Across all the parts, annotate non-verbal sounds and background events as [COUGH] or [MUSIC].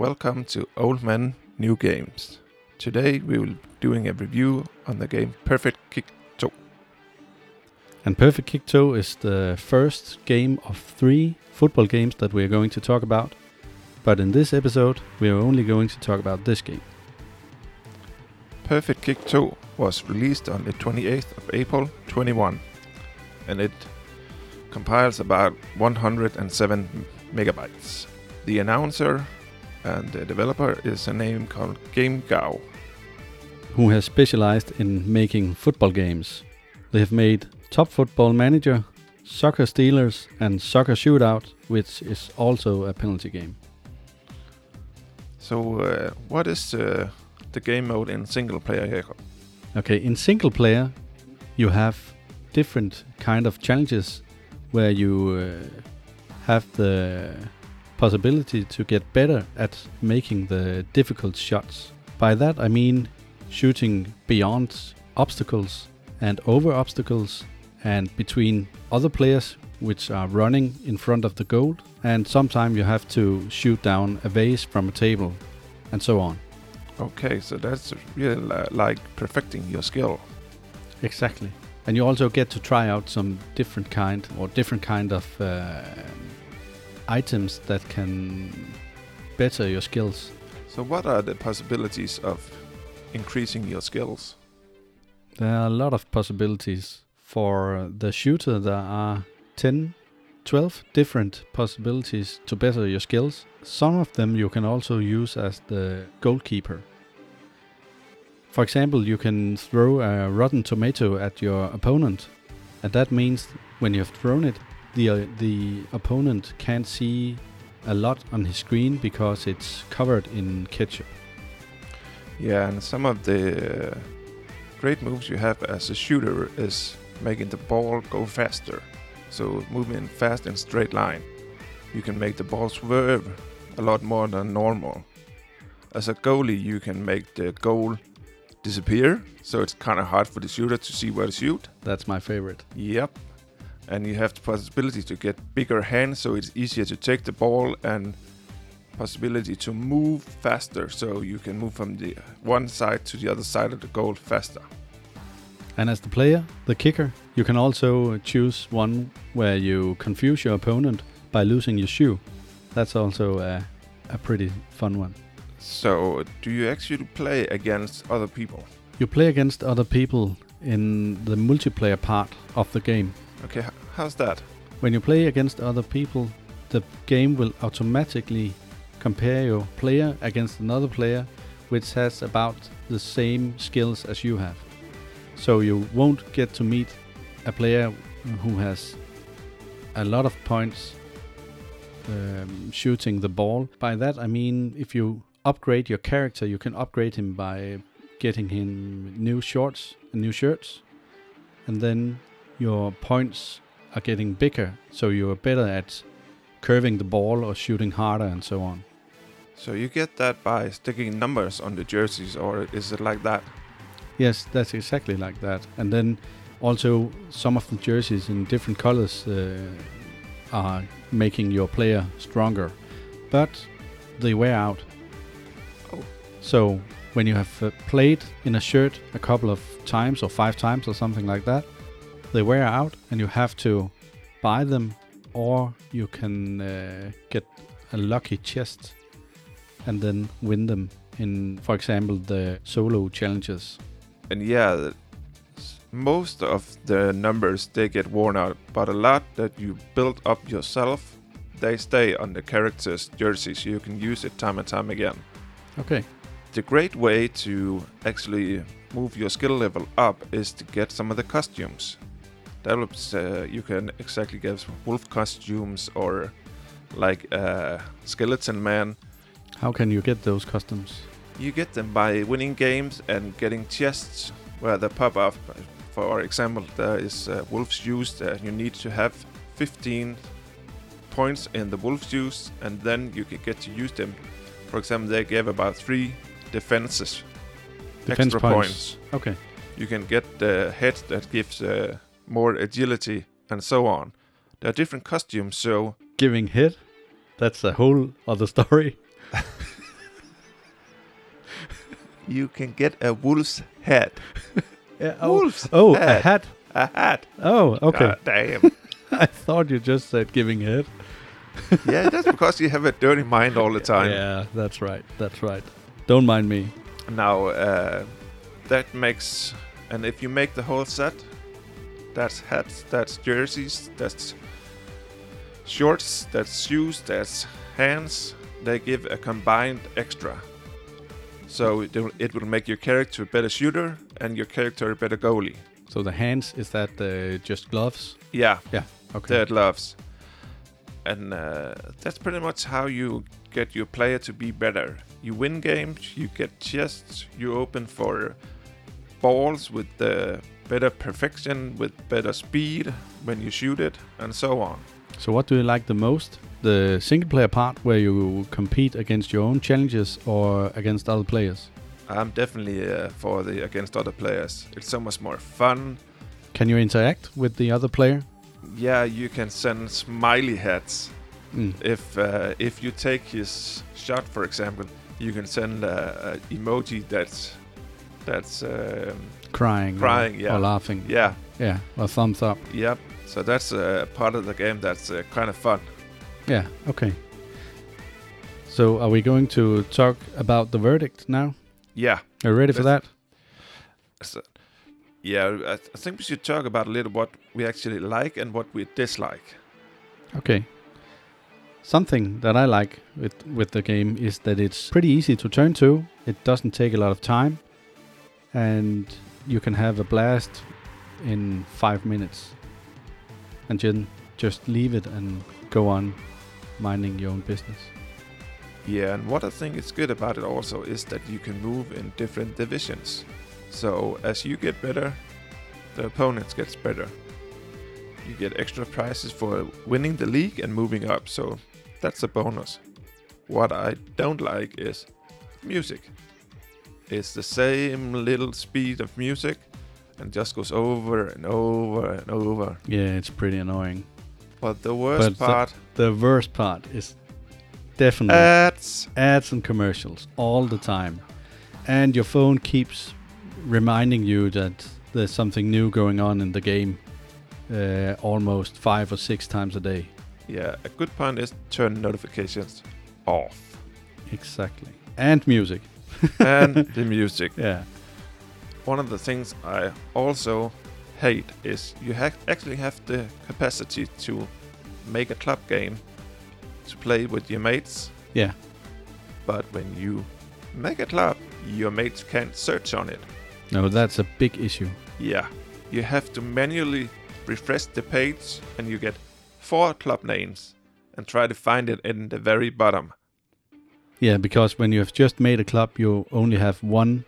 Welcome to Old Men New Games. Today we will be doing a review on the game Perfect Kick 2. And Perfect Kick 2 is the first game of three football games that we are going to talk about. But in this episode, we are only going to talk about this game. Perfect Kick 2 was released on the 28th of April 21 and it compiles about 107 megabytes. The announcer and the developer is a name called Game GameGao. Who has specialized in making football games. They have made Top Football Manager, Soccer Stealers, and Soccer Shootout, which is also a penalty game. So, uh, what is uh, the game mode in single player, Jacob? Okay, in single player, you have different kind of challenges where you uh, have the possibility to get better at making the difficult shots. By that I mean shooting beyond obstacles and over obstacles and between other players which are running in front of the goal and sometimes you have to shoot down a vase from a table and so on. Okay, so that's really like perfecting your skill. Exactly. And you also get to try out some different kind or different kind of uh, items that can better your skills. So, what are the possibilities of increasing your skills? There are a lot of possibilities. For the shooter, there are 10, 12 different possibilities to better your skills. Some of them you can also use as the goalkeeper. For example, you can throw a rotten tomato at your opponent, and that means when you have thrown it, the uh, the opponent can't see a lot on his screen because it's covered in ketchup. Yeah, and some of the uh, great moves you have as a shooter is making the ball go faster. So moving fast in straight line. You can make the ball swerve a lot more than normal. As a goalie, you can make the goal disappear, so it's kind of hard for the shooter to see where to shoot. That's my favorite. Yep. And you have the possibility to get bigger hands, so it's easier to take the ball and possibility to move faster, so you can move from the one side to the other side of the goal faster. And as the player, the kicker, you can also choose one where you confuse your opponent by losing your shoe. That's also a, a pretty fun one. So, do you actually play against other people? You play against other people in the multiplayer part of the game. Okay, how's that? When you play against other people, the game will automatically compare your player against another player which has about the same skills as you have. So you won't get to meet a player who has a lot of points um, shooting the ball. By that I mean if you upgrade your character, you can upgrade him by getting him new shorts and new shirts, and then your points are getting bigger, so you're better at curving the ball or shooting harder and so on. So, you get that by sticking numbers on the jerseys, or is it like that? Yes, that's exactly like that. And then also some of the jerseys in different colors uh, are making your player stronger, but they wear out. Oh. So when you have uh, played in a shirt a couple of times or five times or something like that, they wear out and you have to buy them or you can uh, get a lucky chest and then win them in, for example, the solo challenges. And yeah, most of the numbers they get worn out, but a lot that you build up yourself, they stay on the character's jersey, so you can use it time and time again. Okay. The great way to actually move your skill level up is to get some of the costumes. Was, uh, you can exactly get wolf costumes or like a skeleton man. How can you get those customs? You get them by winning games and getting chests where they pop up. For example, there is uh, wolf shoes that you need to have 15 points in the wolf shoes, and then you can get to use them. For example, they give about three defenses, Defense extra points. Okay. You can get the head that gives uh, more agility, and so on. There are different costumes, so Giving hit. That's a whole other story. [LAUGHS] you can get a wolf's head. [LAUGHS] Yeah, oh, Wolf's oh, a hat. A hat. Oh, okay. God damn. [LAUGHS] I thought you just said giving head. yeah, that's because you have a dirty mind all the time. Yeah, that's right. That's right. Don't mind me. Now, uh, that makes, and if you make the whole set, that's hats, that's jerseys, that's shorts, that's shoes, that's hands. They give a combined extra. So it will, it will make your character a better shooter and your character a better goalie. So the hands is that uh, just gloves? Yeah. Yeah, Okay. they're gloves. And uh, that's pretty much how you get your player to be better. You win games, you get chests, you open for balls with the better perfection, with better speed when you shoot it, and so on. So what do you like the most? The single player part where you compete against your own challenges or against other players? I'm definitely uh, for the against other players. It's so much more fun. Can you interact with the other player? Yeah, you can send smiley hats. Mm. If uh, if you take his shot, for example, you can send a, a emoji that's that's um, Crying, or- Crying, yeah. or laughing, yeah, yeah, or thumbs up. yep. So that's a part of the game that's uh, kind of fun. Yeah, okay. So are we going to talk about the verdict now? Yeah, Are you ready for that? so, yeah. I, th- I think we should talk about a little what we actually like and what we dislike. Okay. Something that I like with with the game is that it's pretty easy to turn to. It doesn't take a lot of time, and you can have a blast in five minutes, and then just leave it and go on minding your own business. Yeah, and what I think is good about it also is that you can move in different divisions. So as you get better, the opponents gets better. You get extra prizes for winning the league and moving up. So that's a bonus. What I don't like is music. It's the same little speed of music and just goes over and over and over. Yeah, it's pretty annoying. But the worst But the- part, The worst part is definitely ads. ads and commercials all the time. And your phone keeps reminding you that there's something new going on in the game uh, almost five or six times a day. Yeah, a good point is turn notifications off. Exactly. And music. [LAUGHS] and [LAUGHS] the music. Yeah. One of the things I also hate is you ha- actually have the capacity to make a club game to play with your mates, Yeah. but when you make a club, your mates can't search on it. No, that's a big issue. Yeah, you have to manually refresh the page and you get four club names and try to find it in the very bottom. Yeah, because when you have just made a club, you only have one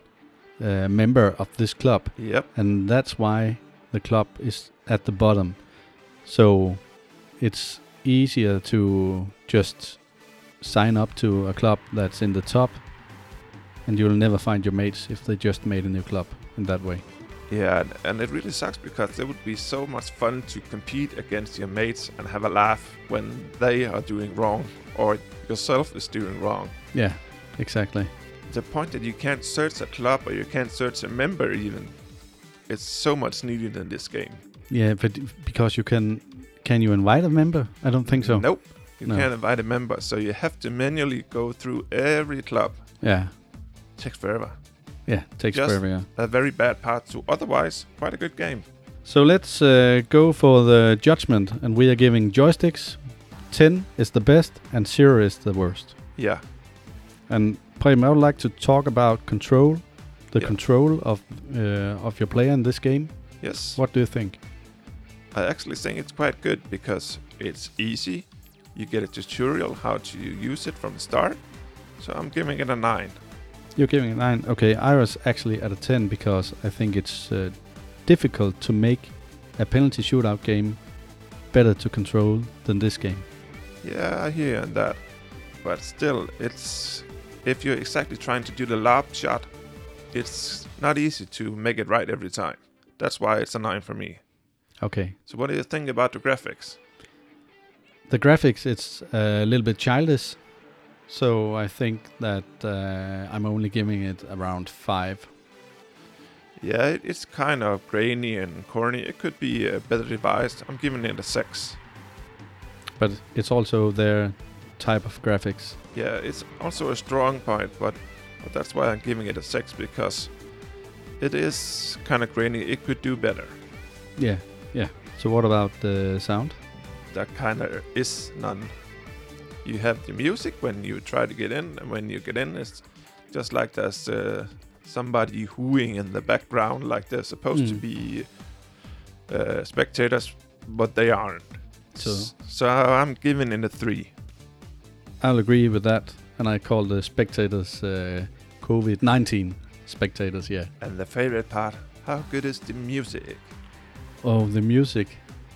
uh, member of this club. Yep. and that's why the club is at the bottom. So it's easier to just sign up to a club that's in the top, and you'll never find your mates if they just made a new club in that way. Yeah, and- and it really sucks because it would be so much fun to compete against your mates and have a laugh when they are doing wrong or yourself is doing wrong. Yeah, exactly. The point that you can't search a club or you can't search a member even, it's so much needed in this game. Yeah, but because you can, can you invite a member? I don't think so. Nope, you No. can't invite a member, so you have to manually go through every club. Yeah, takes forever. yeah, takes Just- forever. Yeah. A very bad part to otherwise quite a good game. So let's uh, go for the judgment, and we are giving joysticks. Ten is the best, and zero is the worst. Yeah, And Prem, I would like to talk about control, the Yeah. control of uh, of your player in this game. yes. What do you think? I actually think it's quite good because it's easy. You get a tutorial how to use it from the start. So I'm giving it a 9. You're giving it nine. Okay, I was actually at a ten because I think it's uh, difficult to make a penalty shootout game better to control than this game. Yeah, I hear that. But still, it's if you're exactly trying to do the lob shot, it's not easy to make it right every time. That's why it's a 9 for me. Okay, So what do you think about the graphics? the graphics it's a little bit childish, So I think that uh, I'm only giving it around five. Yeah, it's kind of grainy and corny. It could be uh, better devised. I'm giving it a six. But it's also their type of graphics. Yeah, it's also a strong point, but, but that's why I'm giving it a six because it is kind of grainy. It could do better. Yeah, yeah. So what about the sound? That kind of is none. You have the music when you try to get in, and when you get in, it's just like there's uh, somebody hooing in the background, like they're supposed to Mm. be uh, spectators, but they aren't. So so I'm giving it a three. I'll agree with that, and I call the spectators uh, COVID-19 spectators. Yeah. And the favorite part, how good is the music? Oh, the music.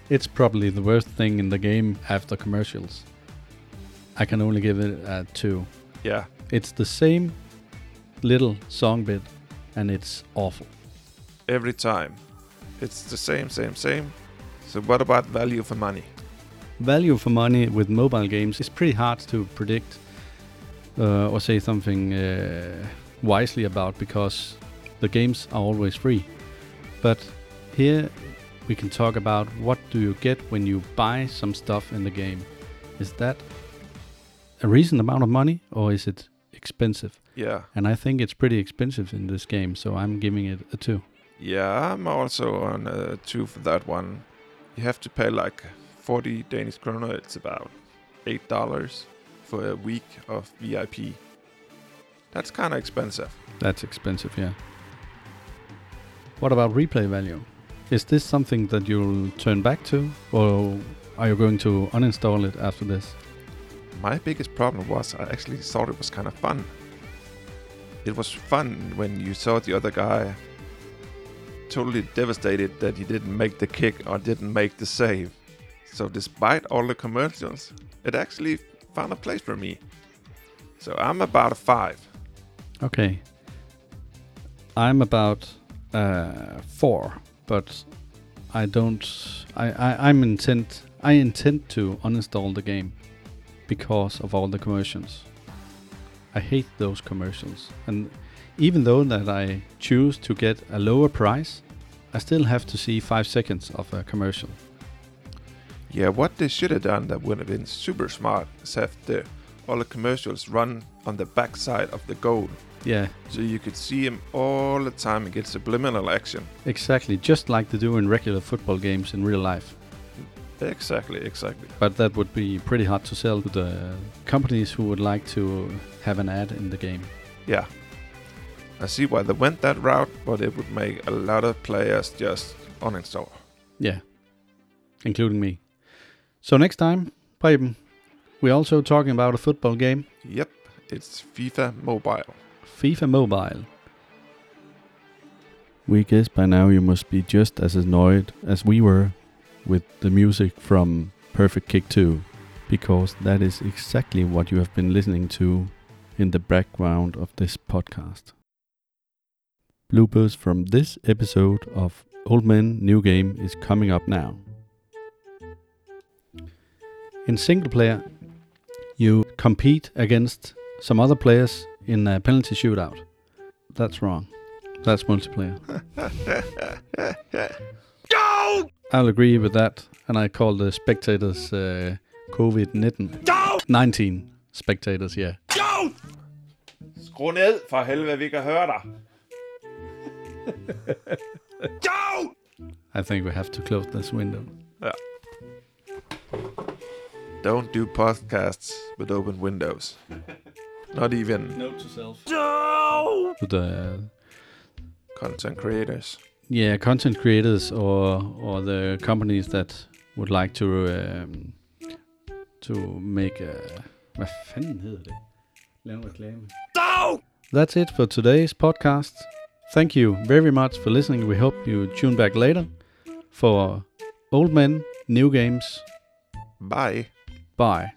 It's probably the worst thing in the game after commercials. I can only give it a two. Yeah, It's the same little song bit, and it's awful. every time. It's the same, same, same. So what about value for money? Value for money with mobile games is pretty hard to predict uh, or say something uh, wisely about because the games are always free. But here we can talk about what do you get when you buy some stuff in the game. Is that a reasonable amount of money or is it expensive? Yeah, And I think it's pretty expensive in this game, so I'm giving it a 2. yeah, I'm also on a two for that one. You have to pay like 40 Danish kroner. It's about eight dollars for a week of VIP. That's kind of expensive. That's expensive, yeah. What about replay value? Is this something that you'll turn back to, or are you going to uninstall it after this? My biggest problem was I actually thought it was kind of fun. It was fun when you saw the other guy totally devastated that he didn't make the kick or didn't make the save. So despite all the commercials, it actually found a place for me. So I'm about a five. Okay. I'm about uh, four, but I don't. I, I I'm intent. I intend to uninstall the game because of all the commercials. I hate those commercials, and even though that I choose to get a lower price, I still have to see five seconds of a commercial. Yeah, what they should have done that would have been super smart is have the all the commercials run on the backside of the goal, Yeah, so you could see him all the time and get subliminal action. exactly. Just like they do in regular football games in real life. Exactly, exactly. But that would be pretty hard to sell to the companies who would like to have an ad in the game. Yeah. I see why they went that route, but it would make a lot of players just uninstall. Yeah, including me. So next time, Preben, we're also talking about a football game, Yep, it's FIFA Mobile. FIFA Mobile. We guess by now you must be just as annoyed as we were with the music from Perfect Kick 2, because that is exactly what you have been listening to in the background of this podcast. Bloopers from this episode of Old Men New Game is coming up now. In single player, you compete against some other players in a penalty shootout. That's wrong. That's multiplayer. [LAUGHS] I'll agree with that, and I call the spectators uh, COVID 19 spectators. Yeah. Skru ned, for helvede, vi kan høre dig. I think we have to close this window. Don't do podcasts with open windows. [LAUGHS] Not even Note to self. To the content creators. yeah content creators or or the companies that would like to um, to make a hvad fanden hedder det? Lave en reklame. That's it for today's podcast. Thank you very much for listening. We hope you tune back later for Old Men New Games. Bye. Bye.